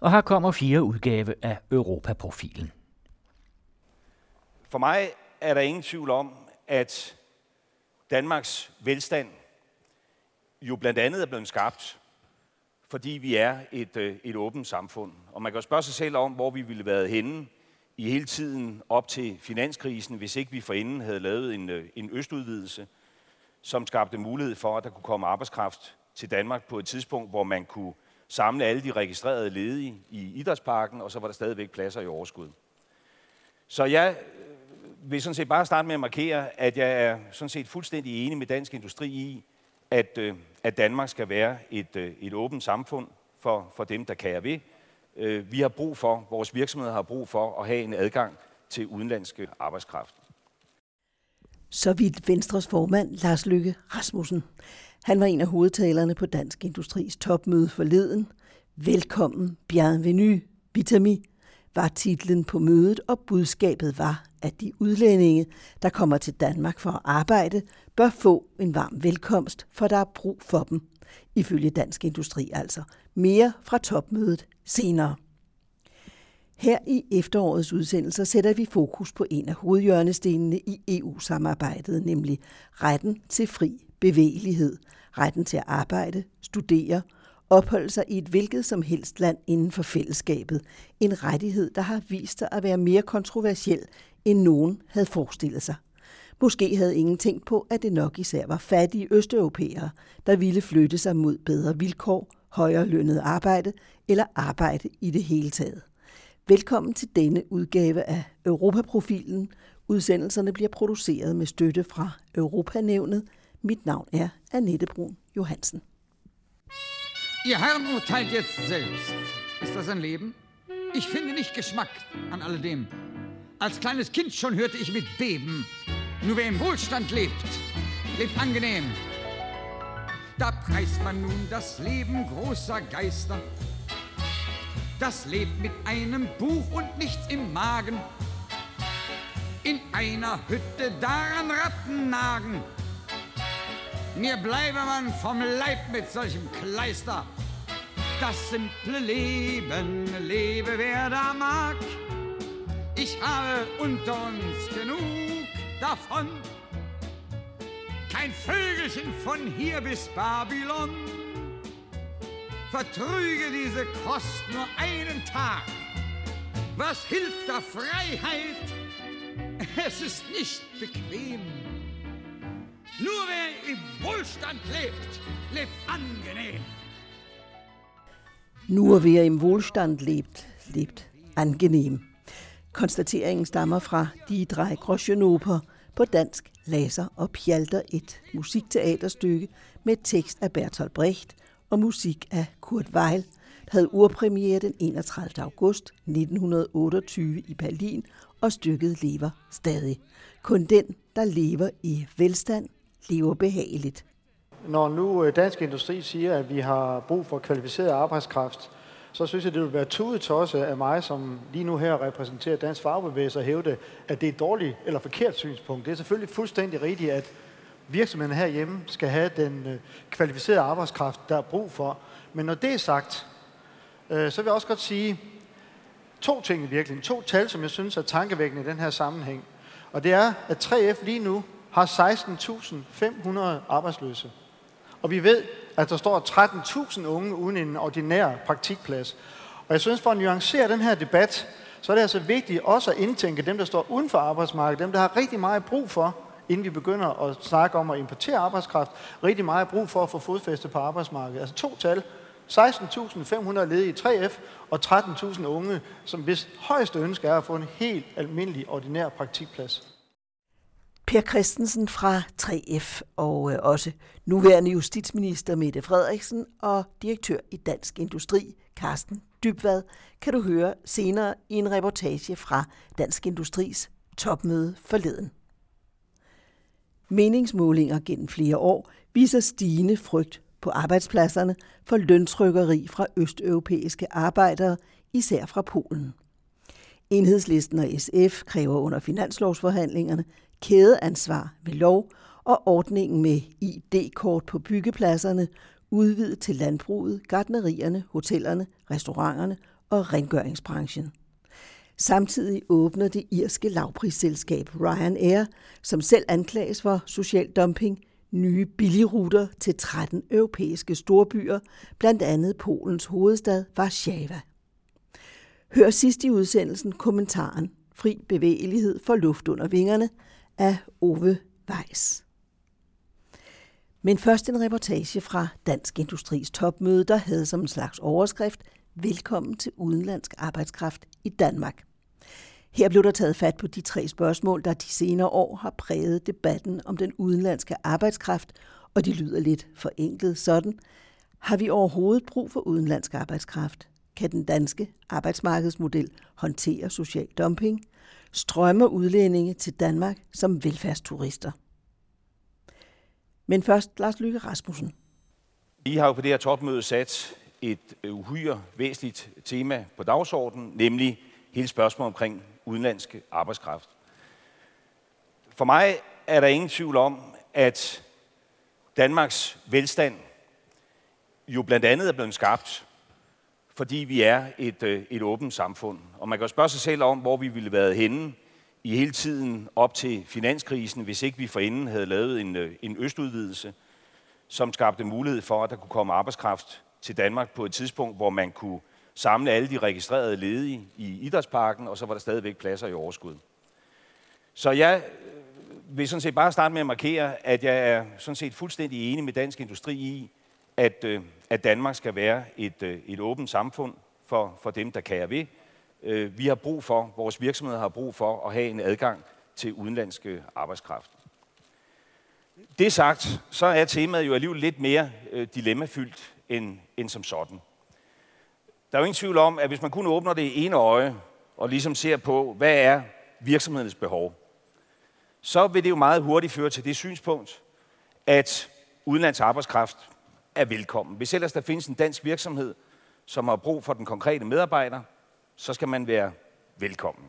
Og her kommer fire udgave af Europaprofilen. For mig er der ingen tvivl om, at Danmarks velstand jo blandt andet er blevet skabt, fordi vi er et, øh, et åbent samfund. Og man kan jo spørge sig selv om, hvor vi ville have været henne i hele tiden op til finanskrisen, hvis ikke vi forinden havde lavet en, øh, en østudvidelse, som skabte mulighed for, at der kunne komme arbejdskraft til Danmark på et tidspunkt, hvor man kunne samle alle de registrerede ledige i idrætsparken, og så var der stadigvæk pladser i overskud. Så jeg øh, vil sådan set bare starte med at markere, at jeg er sådan set fuldstændig enig med dansk industri i, at, øh, at Danmark skal være et, øh, et åbent samfund for, for dem, der kan ved. Vi har brug for, vores virksomheder har brug for at have en adgang til udenlandske arbejdskraft. Så vidt Venstres formand Lars Lykke Rasmussen. Han var en af hovedtalerne på Dansk Industris topmøde forleden. Velkommen, bienvenue, Vitami, var titlen på mødet, og budskabet var, at de udlændinge, der kommer til Danmark for at arbejde, bør få en varm velkomst, for der er brug for dem. Ifølge Dansk Industri altså. Mere fra topmødet senere. Her i efterårets udsendelser sætter vi fokus på en af hovedhjørnestenene i EU-samarbejdet, nemlig retten til fri bevægelighed, retten til at arbejde, studere, opholde sig i et hvilket som helst land inden for fællesskabet. En rettighed, der har vist sig at være mere kontroversiel, end nogen havde forestillet sig. Måske havde ingen tænkt på, at det nok især var fattige østeuropæere, der ville flytte sig mod bedre vilkår, højere lønnet arbejde eller arbejde i det hele taget. Velkommen til denne udgave af Europaprofilen. Udsendelserne bliver produceret med støtte fra Europanævnet. Mit navn er Annette Brun Johansen. Ihr Herren urteilt jetzt selbst. Ist das ein Leben? Ich finde nicht Geschmack an alledem. Als kleines Kind schon hörte ich mit Beben. Nur wer im Wohlstand lebt, lebt angenehm. Da preist man nun das Leben großer Geister das lebt mit einem Buch und nichts im Magen. In einer Hütte daran Ratten nagen. Mir bleibe man vom Leib mit solchem Kleister. Das simple Leben lebe wer da mag. Ich habe unter uns genug davon. Kein Vögelchen von hier bis Babylon vertrüge diese Kost nur einen Tag. Was hilft der Freiheit? Es ist nicht bequem. Nur wer im Wohlstand lebt, lebt angenehm. Nur wer im Wohlstand lebt, lebt angenehm. Konstateringen stammer fra De Drei Groschenoper på dansk Laser og Pjalter et musikteaterstykke med tekst af Bertolt Brecht og musik af Kurt Weill, der havde urpremiere den 31. august 1928 i Berlin, og stykket lever stadig. Kun den, der lever i velstand, lever behageligt. Når nu øh, Dansk Industri siger, at vi har brug for kvalificeret arbejdskraft, så synes jeg, det vil være tudet også af mig, som lige nu her repræsenterer Dansk Fagbevægelse, at hævde, at det er et dårligt eller forkert synspunkt. Det er selvfølgelig fuldstændig rigtigt, at virksomhederne herhjemme skal have den øh, kvalificerede arbejdskraft, der er brug for. Men når det er sagt, øh, så vil jeg også godt sige to ting i virkeligheden. To tal, som jeg synes er tankevækkende i den her sammenhæng. Og det er, at 3F lige nu har 16.500 arbejdsløse. Og vi ved, at der står 13.000 unge uden en ordinær praktikplads. Og jeg synes, for at nuancere den her debat, så er det altså vigtigt også at indtænke dem, der står uden for arbejdsmarkedet, dem, der har rigtig meget brug for inden vi begynder at snakke om at importere arbejdskraft, rigtig meget brug for at få fodfæste på arbejdsmarkedet. Altså to tal. 16.500 ledige i 3F og 13.000 unge, som hvis højeste ønske er at få en helt almindelig ordinær praktikplads. Per Christensen fra 3F og øh, også nuværende justitsminister Mette Frederiksen og direktør i Dansk Industri, Carsten Dybvad, kan du høre senere i en reportage fra Dansk Industris topmøde forleden. Meningsmålinger gennem flere år viser stigende frygt på arbejdspladserne for løntrykkeri fra østeuropæiske arbejdere, især fra Polen. Enhedslisten og SF kræver under finanslovsforhandlingerne kædeansvar ved lov og ordningen med ID-kort på byggepladserne udvidet til landbruget, gardnerierne, hotellerne, restauranterne og rengøringsbranchen. Samtidig åbner det irske lavprisselskab Ryanair, som selv anklages for social dumping, nye billigruter til 13 europæiske storbyer, blandt andet Polens hovedstad Warszawa. Hør sidst i udsendelsen kommentaren Fri bevægelighed for luft under vingerne af Ove Weiss. Men først en reportage fra Dansk Industris topmøde, der havde som en slags overskrift Velkommen til udenlandsk arbejdskraft i Danmark. Her blev der taget fat på de tre spørgsmål, der de senere år har præget debatten om den udenlandske arbejdskraft, og de lyder lidt forenklet sådan. Har vi overhovedet brug for udenlandsk arbejdskraft? Kan den danske arbejdsmarkedsmodel håndtere social dumping? Strømmer udlændinge til Danmark som velfærdsturister? Men først Lars Lykke Rasmussen. I har jo på det her topmøde sat et øh, uhyre væsentligt tema på dagsordenen, nemlig hele spørgsmålet omkring udenlandsk arbejdskraft. For mig er der ingen tvivl om, at Danmarks velstand jo blandt andet er blevet skabt, fordi vi er et, øh, et åbent samfund. Og man kan jo spørge sig selv om, hvor vi ville have været henne i hele tiden op til finanskrisen, hvis ikke vi forinden havde lavet en, øh, en østudvidelse, som skabte mulighed for, at der kunne komme arbejdskraft til Danmark på et tidspunkt, hvor man kunne samle alle de registrerede ledige i idrætsparken, og så var der stadigvæk pladser i overskud. Så jeg øh, vil sådan set bare starte med at markere, at jeg er sådan set fuldstændig enig med Dansk Industri i, at, øh, at Danmark skal være et, øh, et åbent samfund for, for dem, der kan ved. Øh, vi har brug for, vores virksomheder har brug for at have en adgang til udenlandske øh, arbejdskraft. Det sagt, så er temaet jo alligevel lidt mere øh, dilemmafyldt end, end som sådan. Der er jo ingen tvivl om, at hvis man kun åbner det ene øje, og ligesom ser på, hvad er virksomhedens behov, så vil det jo meget hurtigt føre til det synspunkt, at udenlands arbejdskraft er velkommen. Hvis ellers der findes en dansk virksomhed, som har brug for den konkrete medarbejder, så skal man være velkommen.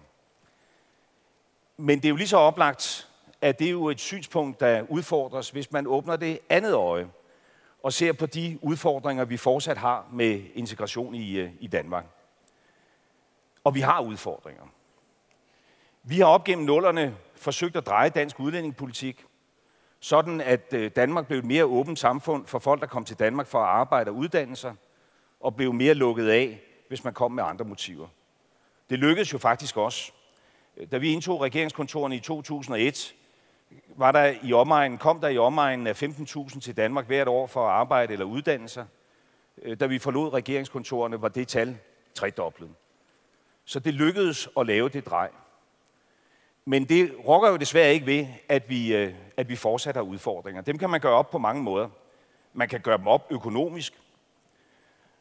Men det er jo lige så oplagt, at det er jo et synspunkt, der udfordres, hvis man åbner det andet øje og ser på de udfordringer, vi fortsat har med integration i, øh, i Danmark. Og vi har udfordringer. Vi har op gennem nullerne forsøgt at dreje dansk udlændingepolitik, sådan at øh, Danmark blev et mere åbent samfund for folk, der kom til Danmark for at arbejde og uddanne sig, og blev mere lukket af, hvis man kom med andre motiver. Det lykkedes jo faktisk også. Da vi indtog regeringskontorene i 2001, var der i omegnen, kom der i omegnen af 15.000 til Danmark hvert år for at arbejde eller uddanne sig. Øh, da vi forlod regeringskontorerne, var det tal tredoblet. Så det lykkedes at lave det drej. Men det rokker jo desværre ikke ved, at vi, øh, at vi fortsat har udfordringer. Dem kan man gøre op på mange måder. Man kan gøre dem op økonomisk.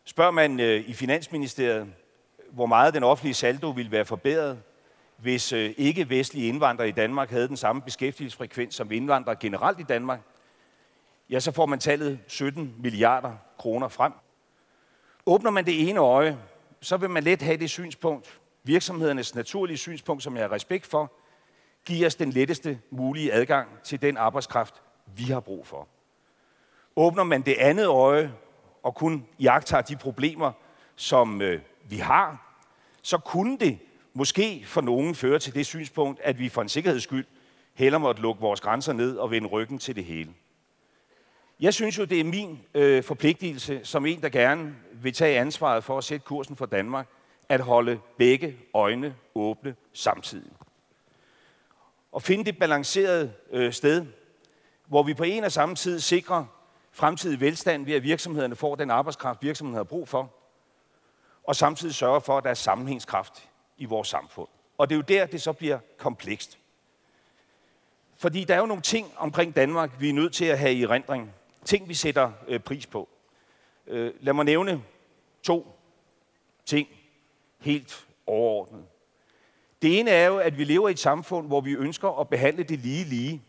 Spørger man øh, i Finansministeriet, hvor meget den offentlige saldo ville være forbedret, hvis øh, ikke-vestlige indvandrere i Danmark havde den samme beskæftigelsesfrekvens som indvandrere generelt i Danmark, ja, så får man tallet 17 milliarder kroner frem. Åbner man det ene øje, så vil man let have det synspunkt, virksomhedernes naturlige synspunkt, som jeg har respekt for, giver os den letteste mulige adgang til den arbejdskraft, vi har brug for. Åbner man det andet øje og kun jagter de problemer, som øh, vi har, så kunne det måske for nogen føre til det synspunkt, at vi for en sikkerheds skyld heller måtte lukke vores grænser ned og vende ryggen til det hele. Jeg synes jo, det er min øh, forpligtelse, som en, der gerne vil tage ansvaret for at sætte kursen for Danmark, at holde begge øjne åbne samtidig. Og finde det balancerede øh, sted, hvor vi på en og samme tid sikrer fremtidig velstand ved, at virksomhederne får den arbejdskraft, virksomhederne har brug for, og samtidig sørger for, at der er sammenhængskraft i vores samfund. Og det er jo der, det så bliver komplekst. Fordi der er jo nogle ting omkring Danmark, vi er nødt til at have i rendring. Ting, vi sætter øh, pris på. Øh, lad mig nævne to ting helt overordnet. Det ene er jo, at vi lever i et samfund, hvor vi ønsker at behandle det lige lige.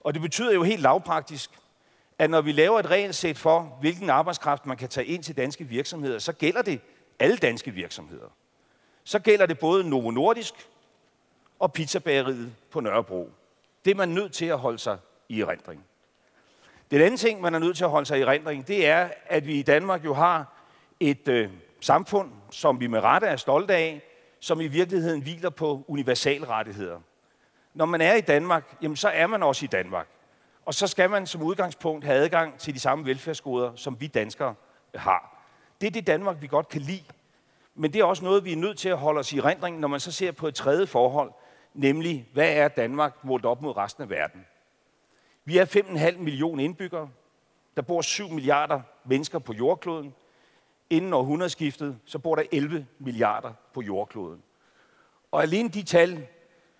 Og det betyder jo helt lavpraktisk, at når vi laver et regelsæt for, hvilken arbejdskraft man kan tage ind til danske virksomheder, så gælder det alle danske virksomheder så gælder det både Novo Nordisk og pizzabageriet på Nørrebro. Det er man nødt til at holde sig i erindring. Den anden ting, man er nødt til at holde sig i erindring, det er, at vi i Danmark jo har et øh, samfund, som vi med rette er stolte af, som i virkeligheden hviler på universalrettigheder. Når man er i Danmark, jamen så er man også i Danmark. Og så skal man som udgangspunkt have adgang til de samme velfærdsgoder, som vi danskere har. Det er det Danmark, vi godt kan lide. Men det er også noget, vi er nødt til at holde os i rendring, når man så ser på et tredje forhold, nemlig hvad er Danmark målt op mod resten af verden. Vi er 5,5 millioner indbyggere. Der bor 7 milliarder mennesker på jordkloden. Inden århundredeskiftet, så bor der 11 milliarder på jordkloden. Og alene de tal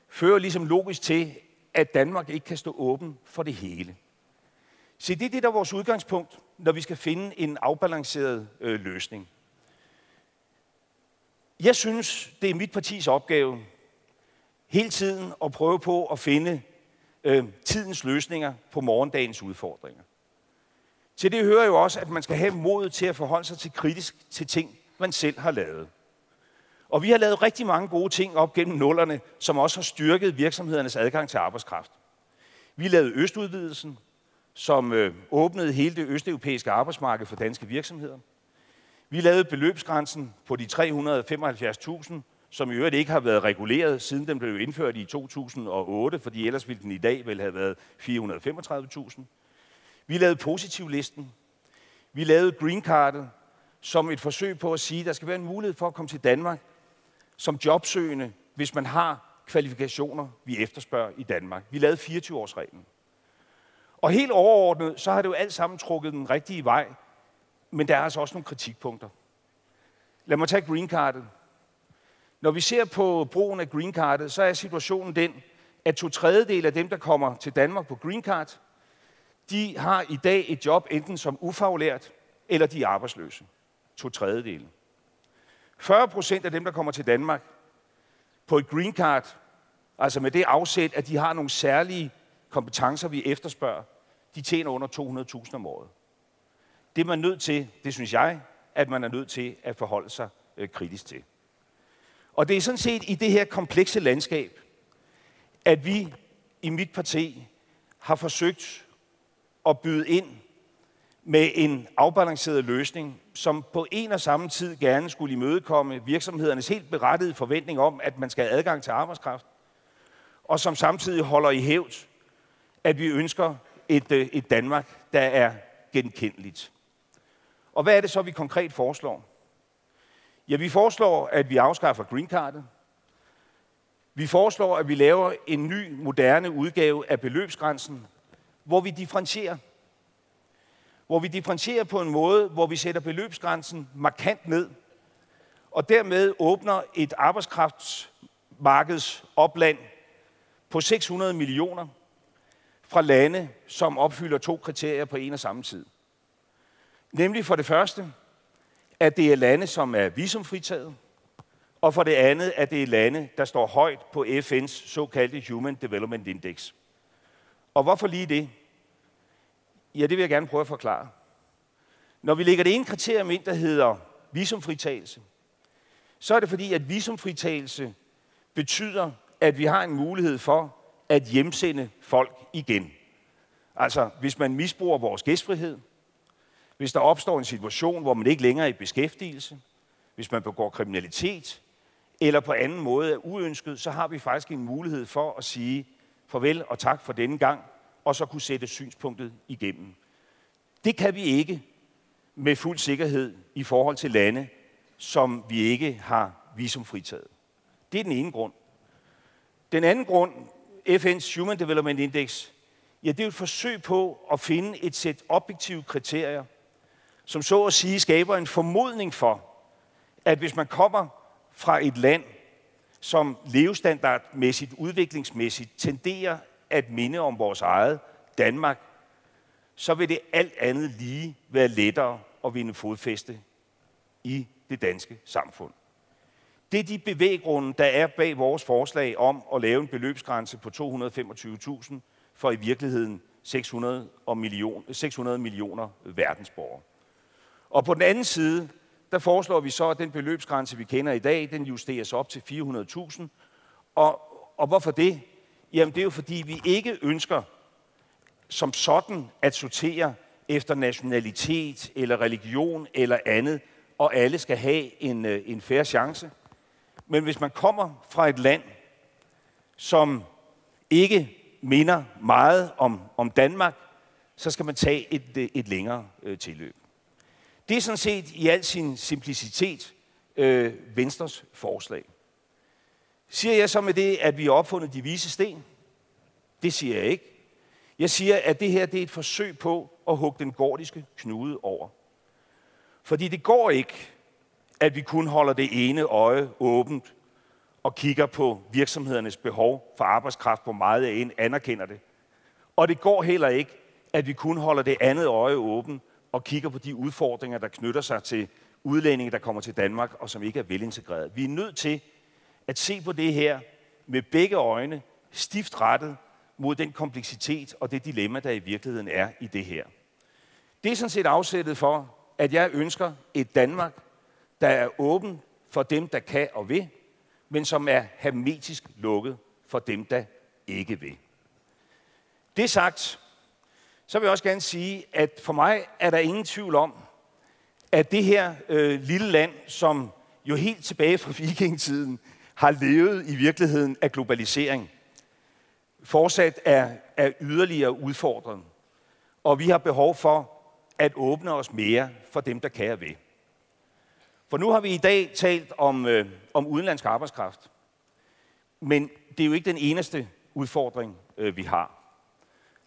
fører ligesom logisk til, at Danmark ikke kan stå åben for det hele. Så det er det, der er vores udgangspunkt, når vi skal finde en afbalanceret øh, løsning. Jeg synes, det er mit partis opgave hele tiden at prøve på at finde øh, tidens løsninger på morgendagens udfordringer. Til det hører jo også, at man skal have mod til at forholde sig til kritisk til ting, man selv har lavet. Og vi har lavet rigtig mange gode ting op gennem nullerne, som også har styrket virksomhedernes adgang til arbejdskraft. Vi lavede Østudvidelsen, som øh, åbnede hele det østeuropæiske arbejdsmarked for danske virksomheder. Vi lavede beløbsgrænsen på de 375.000, som i øvrigt ikke har været reguleret, siden den blev indført i 2008, fordi ellers ville den i dag vel have været 435.000. Vi lavede positivlisten. Vi lavede green cardet som et forsøg på at sige, at der skal være en mulighed for at komme til Danmark som jobsøgende, hvis man har kvalifikationer, vi efterspørger i Danmark. Vi lavede 24-årsreglen. Og helt overordnet, så har det jo alt sammen trukket den rigtige vej, men der er altså også nogle kritikpunkter. Lad mig tage green cardet. Når vi ser på brugen af green cardet, så er situationen den, at to tredjedel af dem, der kommer til Danmark på green card, de har i dag et job enten som ufaglært, eller de er arbejdsløse. To tredjedele. 40 procent af dem, der kommer til Danmark på et green card, altså med det afsæt, at de har nogle særlige kompetencer, vi efterspørger, de tjener under 200.000 om året. Det er man nødt til, det synes jeg, at man er nødt til at forholde sig øh, kritisk til. Og det er sådan set i det her komplekse landskab, at vi i mit parti har forsøgt at byde ind med en afbalanceret løsning, som på en og samme tid gerne skulle imødekomme virksomhedernes helt berettigede forventning om, at man skal have adgang til arbejdskraft, og som samtidig holder i hævd, at vi ønsker et, øh, et Danmark, der er genkendeligt. Og hvad er det så, vi konkret foreslår? Ja, vi foreslår, at vi afskaffer green cardet. Vi foreslår, at vi laver en ny, moderne udgave af beløbsgrænsen, hvor vi differentierer. Hvor vi differentierer på en måde, hvor vi sætter beløbsgrænsen markant ned, og dermed åbner et arbejdskraftsmarkedsopland på 600 millioner fra lande, som opfylder to kriterier på en og samme tid. Nemlig for det første, at det er lande, som er visumfritaget, og for det andet, at det er lande, der står højt på FN's såkaldte Human Development Index. Og hvorfor lige det? Ja, det vil jeg gerne prøve at forklare. Når vi lægger det ene kriterium ind, der hedder visumfritagelse, så er det fordi, at visumfritagelse betyder, at vi har en mulighed for at hjemsende folk igen. Altså, hvis man misbruger vores gæstfrihed, hvis der opstår en situation, hvor man ikke længere er i beskæftigelse, hvis man begår kriminalitet, eller på anden måde er uønsket, så har vi faktisk en mulighed for at sige farvel og tak for denne gang, og så kunne sætte synspunktet igennem. Det kan vi ikke med fuld sikkerhed i forhold til lande, som vi ikke har visumfritaget. Det er den ene grund. Den anden grund, FN's Human Development Index, ja, det er et forsøg på at finde et sæt objektive kriterier, som så at sige skaber en formodning for, at hvis man kommer fra et land, som levestandardmæssigt, udviklingsmæssigt tenderer at minde om vores eget Danmark, så vil det alt andet lige være lettere at vinde fodfæste i det danske samfund. Det er de bevæggrunde, der er bag vores forslag om at lave en beløbsgrænse på 225.000 for i virkeligheden 600, million, 600 millioner verdensborgere. Og på den anden side, der foreslår vi så, at den beløbsgrænse, vi kender i dag, den justeres op til 400.000. Og, og hvorfor det? Jamen det er jo fordi, vi ikke ønsker som sådan at sortere efter nationalitet eller religion eller andet, og alle skal have en, øh, en færre chance. Men hvis man kommer fra et land, som ikke minder meget om, om Danmark, så skal man tage et, øh, et længere øh, tilløb. Det er sådan set i al sin simplicitet øh, Venstres forslag. Siger jeg så med det, at vi har opfundet de vise sten? Det siger jeg ikke. Jeg siger, at det her det er et forsøg på at hugge den gordiske knude over. Fordi det går ikke, at vi kun holder det ene øje åbent og kigger på virksomhedernes behov for arbejdskraft, hvor meget jeg en anerkender det. Og det går heller ikke, at vi kun holder det andet øje åbent og kigger på de udfordringer, der knytter sig til udlændinge, der kommer til Danmark og som ikke er velintegreret. Vi er nødt til at se på det her med begge øjne, stift rettet mod den kompleksitet og det dilemma, der i virkeligheden er i det her. Det er sådan set afsættet for, at jeg ønsker et Danmark, der er åben for dem, der kan og vil, men som er hermetisk lukket for dem, der ikke vil. Det sagt, så vil jeg også gerne sige, at for mig er der ingen tvivl om, at det her øh, lille land, som jo helt tilbage fra vikingetiden har levet i virkeligheden af globalisering, fortsat er, er yderligere udfordret. Og vi har behov for at åbne os mere for dem, der kan og vil. For nu har vi i dag talt om, øh, om udenlandsk arbejdskraft. Men det er jo ikke den eneste udfordring, øh, vi har.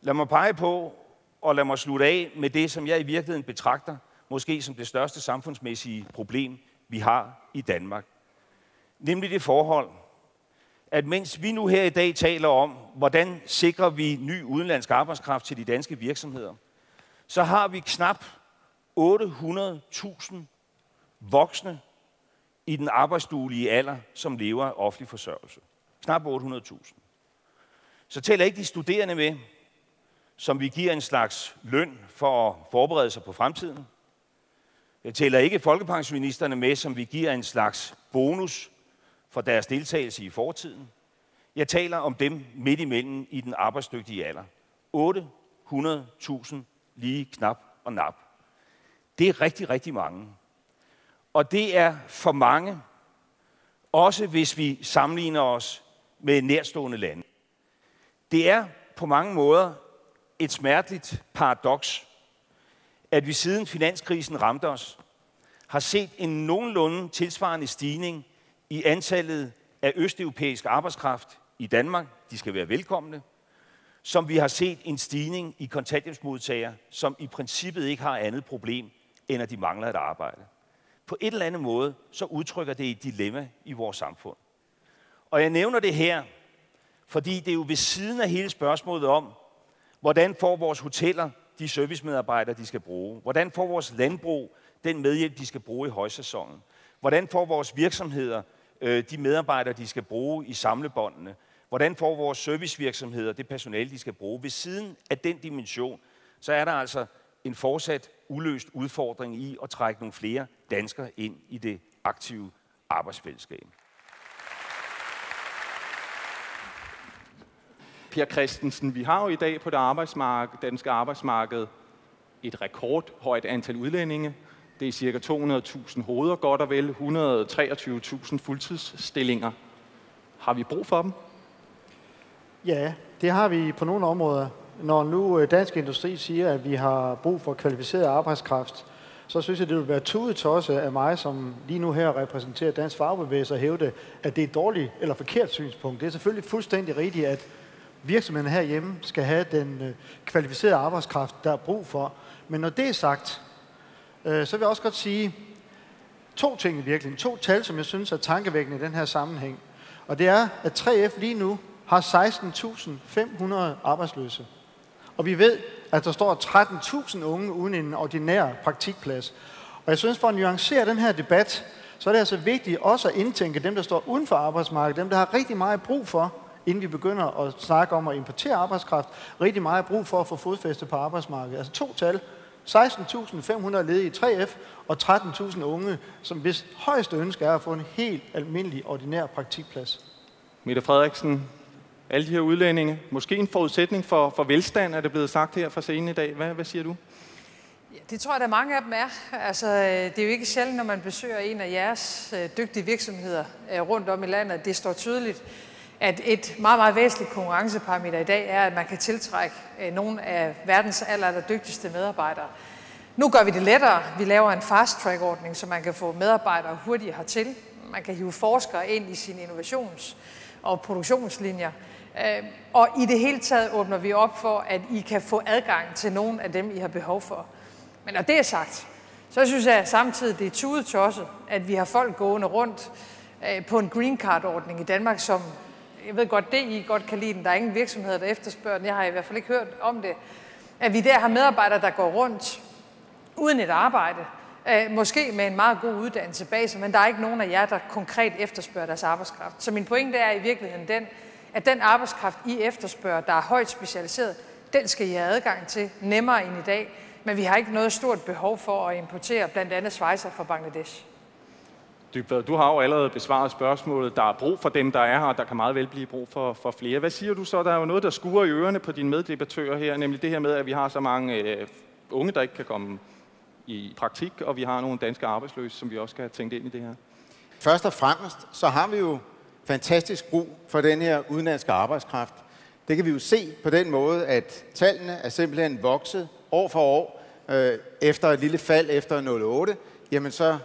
Lad mig pege på, og lad mig slutte af med det, som jeg i virkeligheden betragter måske som det største samfundsmæssige problem, vi har i Danmark. Nemlig det forhold, at mens vi nu her i dag taler om, hvordan sikrer vi ny udenlandsk arbejdskraft til de danske virksomheder, så har vi knap 800.000 voksne i den arbejdsduelige alder, som lever af offentlig forsørgelse. Knap 800.000. Så tæller ikke de studerende med, som vi giver en slags løn for at forberede sig på fremtiden. Jeg tæller ikke folkepensionisterne med, som vi giver en slags bonus for deres deltagelse i fortiden. Jeg taler om dem midt imellem i den arbejdsdygtige alder. 800.000 lige knap og nap. Det er rigtig, rigtig mange. Og det er for mange, også hvis vi sammenligner os med nærstående lande. Det er på mange måder et smerteligt paradoks, at vi siden finanskrisen ramte os, har set en nogenlunde tilsvarende stigning i antallet af østeuropæisk arbejdskraft i Danmark. De skal være velkomne. Som vi har set en stigning i kontanthjælpsmodtagere, som i princippet ikke har andet problem, end at de mangler et arbejde. På et eller andet måde, så udtrykker det et dilemma i vores samfund. Og jeg nævner det her, fordi det er jo ved siden af hele spørgsmålet om, hvordan får vores hoteller de servicemedarbejdere, de skal bruge? Hvordan får vores landbrug den medhjælp, de skal bruge i højsæsonen? Hvordan får vores virksomheder øh, de medarbejdere, de skal bruge i samlebåndene? Hvordan får vores servicevirksomheder det personale, de skal bruge? Ved siden af den dimension, så er der altså en fortsat uløst udfordring i at trække nogle flere danskere ind i det aktive arbejdsfællesskab. Per Christensen, vi har jo i dag på det arbejdsmarked, danske arbejdsmarked et rekordhøjt antal udlændinge. Det er cirka 200.000 hoveder, godt og vel 123.000 fuldtidsstillinger. Har vi brug for dem? Ja, det har vi på nogle områder. Når nu øh, Dansk Industri siger, at vi har brug for kvalificeret arbejdskraft, så synes jeg, det vil være tudet også af mig, som lige nu her repræsenterer Dansk Fagbevægelse, og hævde, at det er et dårligt eller forkert synspunkt. Det er selvfølgelig fuldstændig rigtigt, at virksomheden herhjemme skal have den øh, kvalificerede arbejdskraft, der er brug for. Men når det er sagt, øh, så vil jeg også godt sige to ting i virkeligheden. To tal, som jeg synes er tankevækkende i den her sammenhæng. Og det er, at 3F lige nu har 16.500 arbejdsløse. Og vi ved, at der står 13.000 unge uden en ordinær praktikplads. Og jeg synes, for at nuancere den her debat, så er det altså vigtigt også at indtænke dem, der står uden for arbejdsmarkedet, dem, der har rigtig meget brug for, inden vi begynder at snakke om at importere arbejdskraft, rigtig meget brug for at få fodfæste på arbejdsmarkedet. Altså to tal. 16.500 ledige i 3F og 13.000 unge, som hvis højeste ønske er at få en helt almindelig ordinær praktikplads. Mette Frederiksen, alle de her udlændinge, måske en forudsætning for, for velstand, er det blevet sagt her fra scenen i dag. Hvad, hvad siger du? Ja, det tror jeg, der mange af dem er. Altså, det er jo ikke sjældent, når man besøger en af jeres øh, dygtige virksomheder øh, rundt om i landet. Det står tydeligt, at et meget, meget væsentligt konkurrenceparameter i dag er, at man kan tiltrække øh, nogle af verdens aller, aller dygtigste medarbejdere. Nu gør vi det lettere. Vi laver en fast-track-ordning, så man kan få medarbejdere hurtigere hertil. Man kan hive forskere ind i sine innovations- og produktionslinjer. Øh, og i det hele taget åbner vi op for, at I kan få adgang til nogle af dem, I har behov for. Men når det er sagt, så synes jeg samtidig, det er tudetosset, at vi har folk gående rundt øh, på en green card-ordning i Danmark, som jeg ved godt, det I godt kan lide den. Der er ingen virksomheder, der efterspørger den. Jeg har i hvert fald ikke hørt om det. At vi der har medarbejdere, der går rundt uden et arbejde, øh, måske med en meget god uddannelse bag sig, men der er ikke nogen af jer, der konkret efterspørger deres arbejdskraft. Så min pointe er i virkeligheden den, at den arbejdskraft, I efterspørger, der er højt specialiseret, den skal I have adgang til nemmere end i dag. Men vi har ikke noget stort behov for at importere blandt andet svejser fra Bangladesh. Dybvad, du har jo allerede besvaret spørgsmålet. Der er brug for dem, der er her, og der kan meget vel blive brug for, for flere. Hvad siger du så? Der er jo noget, der skuer i ørerne på dine meddebattører her, nemlig det her med, at vi har så mange øh, unge, der ikke kan komme i praktik, og vi har nogle danske arbejdsløse, som vi også skal have tænkt ind i det her. Først og fremmest, så har vi jo fantastisk brug for den her udenlandske arbejdskraft. Det kan vi jo se på den måde, at tallene er simpelthen vokset år for år. Øh, efter et lille fald efter 08, jamen så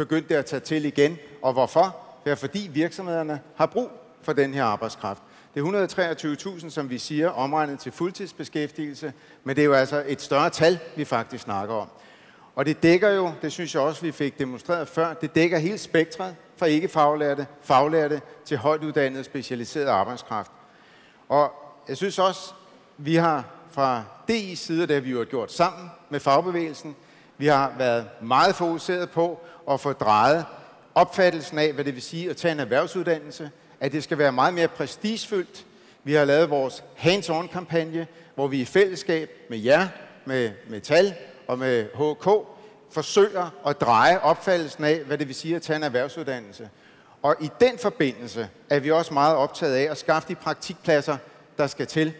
begyndte det at tage til igen. Og hvorfor? Det er fordi virksomhederne har brug for den her arbejdskraft. Det er 123.000, som vi siger, omregnet til fuldtidsbeskæftigelse, men det er jo altså et større tal, vi faktisk snakker om. Og det dækker jo, det synes jeg også, vi fik demonstreret før, det dækker hele spektret fra ikke-faglærte, faglærte til højt uddannet specialiseret arbejdskraft. Og jeg synes også, vi har fra DI's side, det har vi jo gjort sammen med fagbevægelsen, vi har været meget fokuseret på at få drejet opfattelsen af, hvad det vil sige at tage en erhvervsuddannelse, at det skal være meget mere prestigefyldt. Vi har lavet vores hands-on-kampagne, hvor vi i fællesskab med jer, med Metal og med HK, forsøger at dreje opfattelsen af, hvad det vil sige at tage en erhvervsuddannelse. Og i den forbindelse er vi også meget optaget af at skaffe de praktikpladser, der skal til.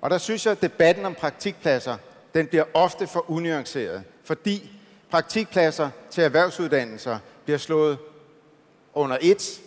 Og der synes jeg, at debatten om praktikpladser, den bliver ofte for unuanceret, fordi praktikpladser til erhvervsuddannelser bliver slået under et.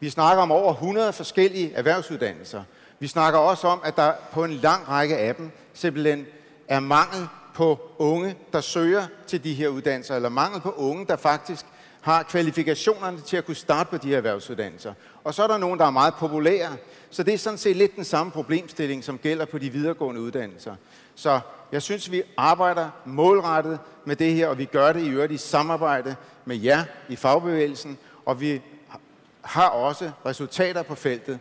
Vi snakker om over 100 forskellige erhvervsuddannelser. Vi snakker også om, at der på en lang række af dem simpelthen er mangel på unge, der søger til de her uddannelser, eller mangel på unge, der faktisk har kvalifikationerne til at kunne starte på de her erhvervsuddannelser. Og så er der nogen, der er meget populære. Så det er sådan set lidt den samme problemstilling, som gælder på de videregående uddannelser. Så jeg synes, vi arbejder målrettet med det her, og vi gør det i øvrigt i samarbejde med jer i fagbevægelsen, og vi har også resultater på feltet.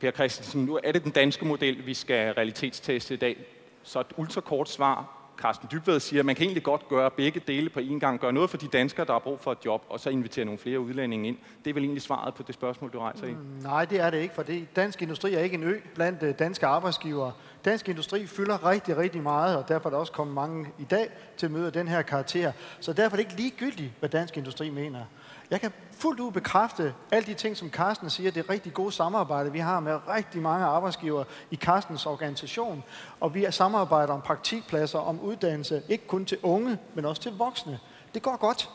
Per Christensen, nu er det den danske model, vi skal realitetsteste i dag. Så et ultrakort svar. Carsten Dybved siger, at man kan egentlig godt gøre begge dele på en gang. Gøre noget for de danskere, der har brug for et job, og så invitere nogle flere udlændinge ind. Det er vel egentlig svaret på det spørgsmål, du rejser i? Mm, nej, det er det ikke, for det, dansk industri er ikke en ø blandt øh, danske arbejdsgivere. Dansk industri fylder rigtig, rigtig meget, og derfor er der også kommet mange i dag til at møde den her karakter. Så derfor er det ikke ligegyldigt, hvad dansk industri mener. Jeg kan fuldt ud bekræfte alle de ting, som Carsten siger, det er rigtig gode samarbejde, vi har med rigtig mange arbejdsgiver i Carstens organisation. Og vi er samarbejder om praktikpladser, om uddannelse, ikke kun til unge, men også til voksne. Det går godt.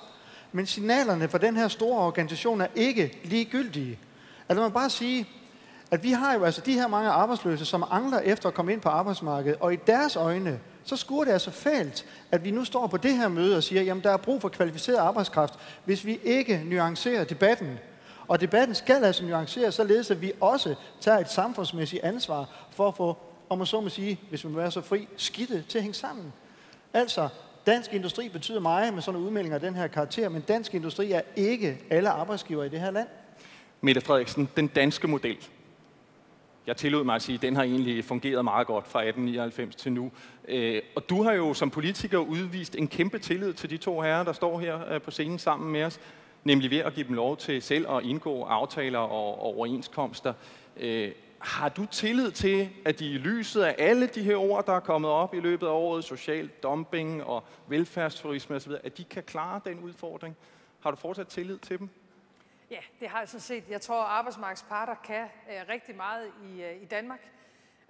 Men signalerne fra den her store organisation er ikke ligegyldige. Altså man bare sige, at vi har jo altså de her mange arbejdsløse, som angler efter at komme ind på arbejdsmarkedet, og i deres øjne, så skulle det altså fælt, at vi nu står på det her møde og siger, jamen der er brug for kvalificeret arbejdskraft, hvis vi ikke nuancerer debatten. Og debatten skal altså nuanceres, således at vi også tager et samfundsmæssigt ansvar for at få, om man så må sige, hvis man vil være så fri, skidte til at hænge sammen. Altså, dansk industri betyder meget med sådan nogle udmeldinger af den her karakter, men dansk industri er ikke alle arbejdsgiver i det her land. Mette Frederiksen, den danske model, jeg tillod mig at sige, at den har egentlig fungeret meget godt fra 1899 til nu. Øh, og du har jo som politiker udvist en kæmpe tillid til de to herrer, der står her øh, på scenen sammen med os, nemlig ved at give dem lov til selv at indgå aftaler og overenskomster. Øh, har du tillid til, at de i lyset af alle de her ord, der er kommet op i løbet af året, social dumping og velfærdsturisme osv., at de kan klare den udfordring? Har du fortsat tillid til dem? Ja, det har jeg sådan set. Jeg tror, at arbejdsmarkedets parter kan øh, rigtig meget i, øh, i Danmark.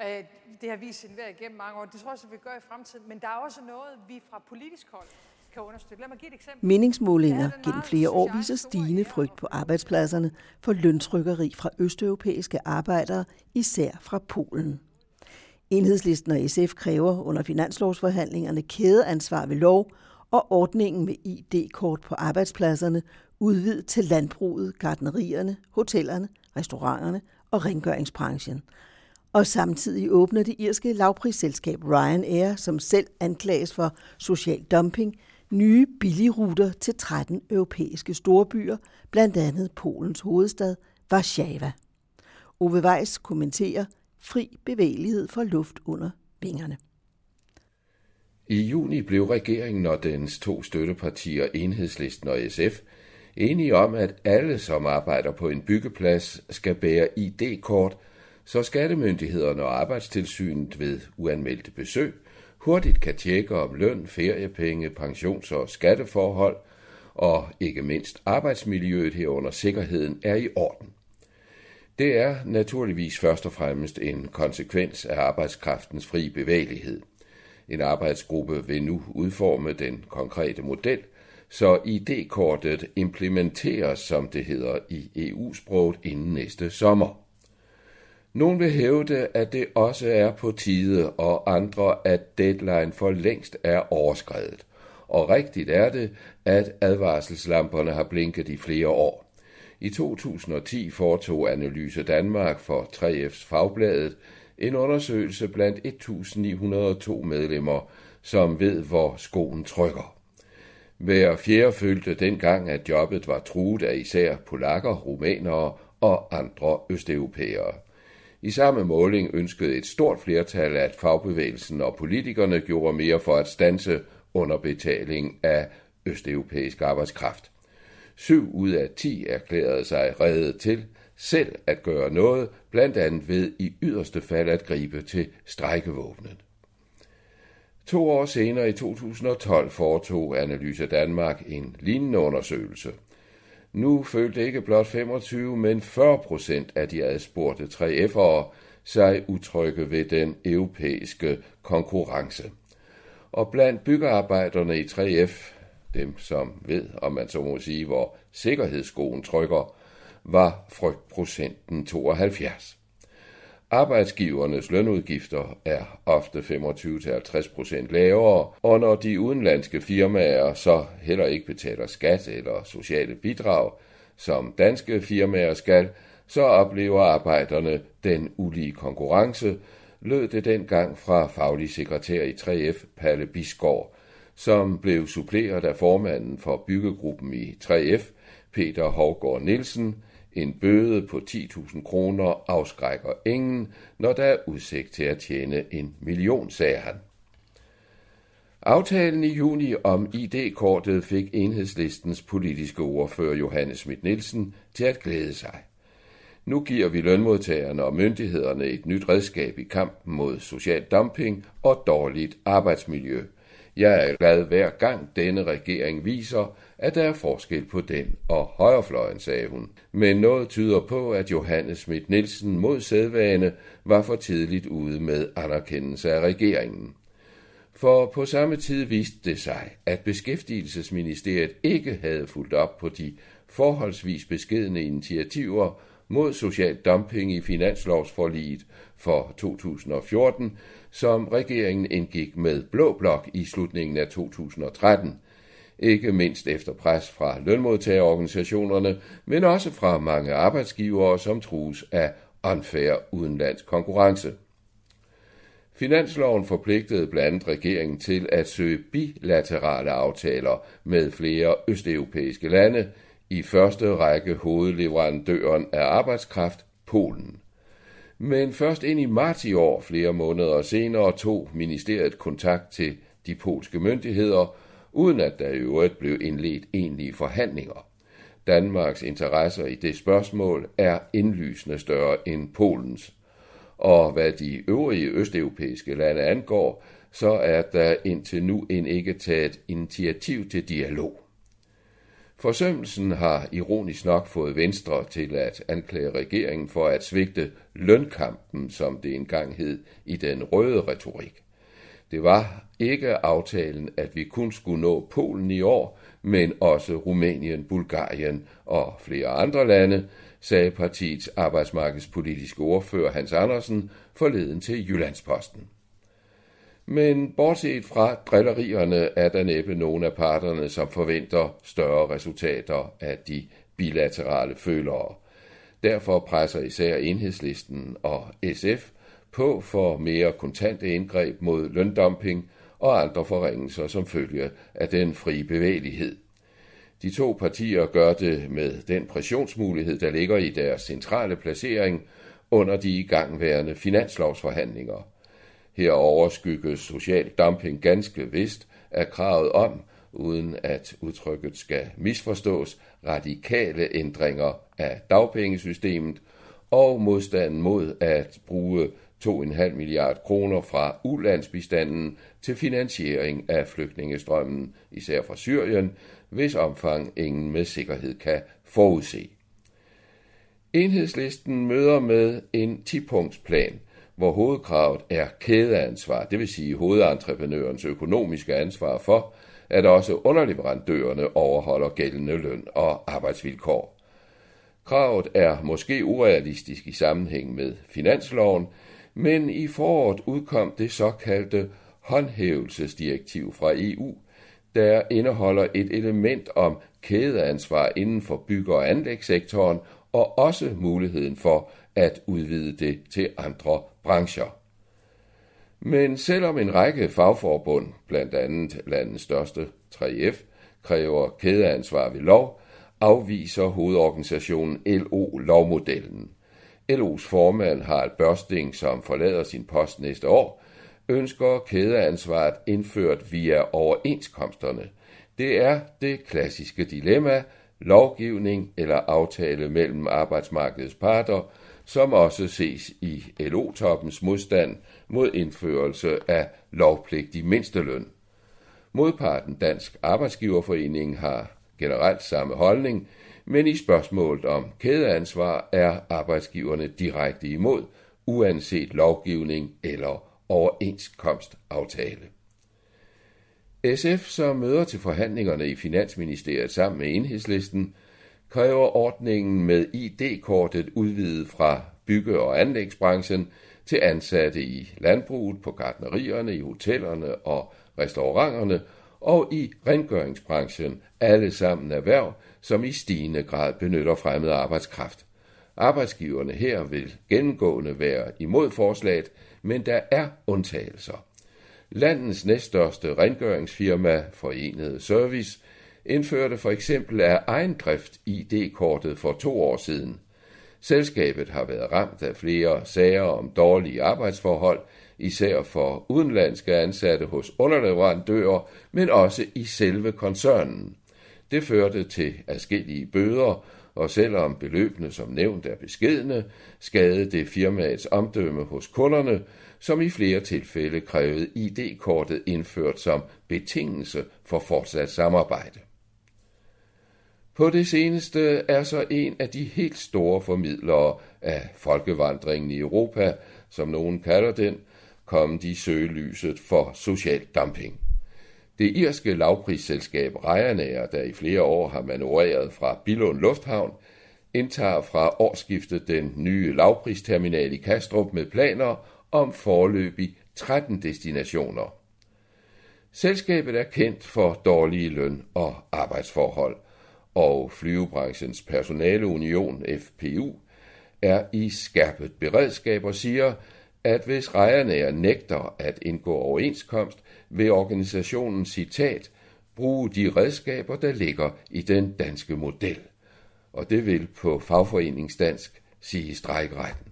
Øh, det har vist sin værd igennem mange år. Det tror jeg også, vi gør i fremtiden. Men der er også noget, vi fra politisk hold kan understøtte. Lad mig give et eksempel. Meningsmålinger gennem flere år viser stigende frygt på arbejdspladserne for løntrykkeri fra østeuropæiske arbejdere, især fra Polen. Enhedslisten og SF kræver under finanslovsforhandlingerne kædeansvar ved lov og ordningen med ID-kort på arbejdspladserne udvidet til landbruget, gardnerierne, hotellerne, restauranterne og rengøringsbranchen. Og samtidig åbner det irske lavprisselskab Ryanair, som selv anklages for social dumping, nye billigruter til 13 europæiske storbyer, blandt andet Polens hovedstad Warszawa. Ove Weiss kommenterer fri bevægelighed for luft under vingerne. I juni blev regeringen og dens to støttepartier, Enhedslisten og SF, enige om, at alle, som arbejder på en byggeplads, skal bære ID-kort, så skattemyndighederne og arbejdstilsynet ved uanmeldte besøg hurtigt kan tjekke om løn, feriepenge, pensions- og skatteforhold og ikke mindst arbejdsmiljøet herunder sikkerheden er i orden. Det er naturligvis først og fremmest en konsekvens af arbejdskraftens fri bevægelighed. En arbejdsgruppe vil nu udforme den konkrete model, så ID-kortet implementeres, som det hedder i EU-sproget, inden næste sommer. Nogle vil hævde, at det også er på tide, og andre, at deadline for længst er overskrevet. Og rigtigt er det, at advarselslamperne har blinket i flere år. I 2010 foretog Analyse Danmark for 3F's Fagbladet en undersøgelse blandt 1902 medlemmer, som ved, hvor skoen trykker. Hver fjerde følte dengang, at jobbet var truet af især polakker, rumænere og andre østeuropæere. I samme måling ønskede et stort flertal, at fagbevægelsen og politikerne gjorde mere for at stanse underbetaling af østeuropæisk arbejdskraft. Syv ud af ti erklærede sig reddet til selv at gøre noget, blandt andet ved i yderste fald at gribe til strækkevåbnet. To år senere i 2012 foretog Analyse Danmark en lignende undersøgelse – nu følte ikke blot 25, men 40 procent af de adspurgte 3F'ere sig utrygge ved den europæiske konkurrence. Og blandt byggearbejderne i 3F, dem som ved, om man så må sige, hvor sikkerhedsskoen trykker, var frygtprocenten 72. Arbejdsgivernes lønudgifter er ofte 25-50 procent lavere, og når de udenlandske firmaer så heller ikke betaler skat eller sociale bidrag, som danske firmaer skal, så oplever arbejderne den ulige konkurrence, lød det dengang fra faglig sekretær i 3F, Palle Bisgaard, som blev suppleret af formanden for byggegruppen i 3F, Peter Hovgaard Nielsen, en bøde på 10.000 kroner afskrækker ingen, når der er udsigt til at tjene en million, sagde han. Aftalen i juni om ID-kortet fik enhedslistens politiske ordfører Johannes Schmidt Nielsen til at glæde sig. Nu giver vi lønmodtagerne og myndighederne et nyt redskab i kampen mod social dumping og dårligt arbejdsmiljø. Jeg er glad hver gang denne regering viser, at der er forskel på den og højrefløjen, sagde hun. Men noget tyder på, at Johannes Schmidt Nielsen mod sædvane var for tidligt ude med anerkendelse af regeringen. For på samme tid viste det sig, at Beskæftigelsesministeriet ikke havde fulgt op på de forholdsvis beskedne initiativer mod social dumping i finanslovsforliget for 2014, som regeringen indgik med Blå Blok i slutningen af 2013, ikke mindst efter pres fra lønmodtagerorganisationerne, men også fra mange arbejdsgivere, som trues af unfair udenlandsk konkurrence. Finansloven forpligtede blandt andet regeringen til at søge bilaterale aftaler med flere østeuropæiske lande, i første række hovedleverandøren af arbejdskraft, Polen. Men først ind i marts i år, flere måneder senere, tog ministeriet kontakt til de polske myndigheder uden at der i øvrigt blev indledt egentlige forhandlinger. Danmarks interesser i det spørgsmål er indlysende større end Polens. Og hvad de øvrige østeuropæiske lande angår, så er der indtil nu end ikke taget initiativ til dialog. Forsømmelsen har ironisk nok fået Venstre til at anklage regeringen for at svigte lønkampen, som det engang hed i den røde retorik. Det var ikke aftalen, at vi kun skulle nå Polen i år, men også Rumænien, Bulgarien og flere andre lande, sagde partiets arbejdsmarkedspolitiske ordfører Hans Andersen forleden til Jyllandsposten. Men bortset fra drillerierne er der næppe nogen af parterne, som forventer større resultater af de bilaterale følere. Derfor presser især enhedslisten og SF på for mere kontante indgreb mod løndumping og andre forringelser som følge af den frie bevægelighed. De to partier gør det med den pressionsmulighed, der ligger i deres centrale placering under de igangværende finanslovsforhandlinger. Her overskygges social dumping ganske vist af kravet om, uden at udtrykket skal misforstås, radikale ændringer af dagpengesystemet og modstanden mod at bruge 2,5 milliard kroner fra ulandsbistanden til finansiering af flygtningestrømmen, især fra Syrien, hvis omfang ingen med sikkerhed kan forudse. Enhedslisten møder med en 10-punktsplan, hvor hovedkravet er kædeansvar, det vil sige hovedentreprenørens økonomiske ansvar for, at også underleverandørerne overholder gældende løn og arbejdsvilkår. Kravet er måske urealistisk i sammenhæng med finansloven, men i foråret udkom det såkaldte håndhævelsesdirektiv fra EU, der indeholder et element om kædeansvar inden for bygge- og anlægssektoren og også muligheden for at udvide det til andre brancher. Men selvom en række fagforbund, blandt andet landets største 3F, kræver kædeansvar ved lov, afviser hovedorganisationen LO lovmodellen. LO's formand Harald Børsting, som forlader sin post næste år, ønsker kædeansvaret indført via overenskomsterne. Det er det klassiske dilemma, lovgivning eller aftale mellem arbejdsmarkedets parter, som også ses i LO-toppens modstand mod indførelse af lovpligtig mindsteløn. Modparten Dansk Arbejdsgiverforening har generelt samme holdning, men i spørgsmålet om kædeansvar er arbejdsgiverne direkte imod, uanset lovgivning eller overenskomstaftale. SF, som møder til forhandlingerne i Finansministeriet sammen med enhedslisten, kræver ordningen med ID-kortet udvidet fra bygge- og anlægsbranchen til ansatte i landbruget, på gartnerierne, i hotellerne og restauranterne og i rengøringsbranchen, alle sammen erhverv, som i stigende grad benytter fremmed arbejdskraft. Arbejdsgiverne her vil gennemgående være imod forslaget, men der er undtagelser. Landets næststørste rengøringsfirma, Forenede Service, indførte for eksempel af ejendrift ID-kortet for to år siden. Selskabet har været ramt af flere sager om dårlige arbejdsforhold, især for udenlandske ansatte hos underleverandører, men også i selve koncernen. Det førte til adskillige bøder, og selvom beløbene som nævnt er beskedne, skadede det firmaets omdømme hos kunderne, som i flere tilfælde krævede ID-kortet indført som betingelse for fortsat samarbejde. På det seneste er så en af de helt store formidlere af folkevandringen i Europa, som nogen kalder den, kom de søgelyset for social dumping. Det irske lavprisselskab Ryanair, der i flere år har manøvreret fra Billund Lufthavn, indtager fra årsskiftet den nye lavpristerminal i Kastrup med planer om forløbig 13 destinationer. Selskabet er kendt for dårlige løn- og arbejdsforhold, og flyvebranchens personaleunion FPU er i skærpet beredskab og siger, at hvis Ryanair nægter at indgå overenskomst, vil organisationen citat bruge de redskaber, der ligger i den danske model. Og det vil på fagforeningsdansk sige strækretten.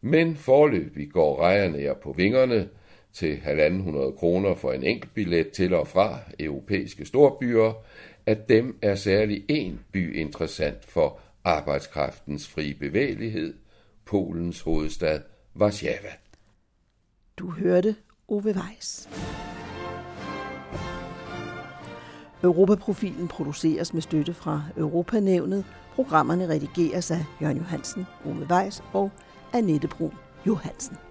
Men forløbig går Ryanair på vingerne til 1.500 kroner for en enkelt billet til og fra europæiske storbyer, at dem er særlig en by interessant for arbejdskraftens frie bevægelighed, Polens hovedstad Warszawa. Du hørte Ove Weiss. Europaprofilen produceres med støtte fra Europanævnet. Programmerne redigeres af Jørgen Johansen, Ove Weiss og Annette Brun Johansen.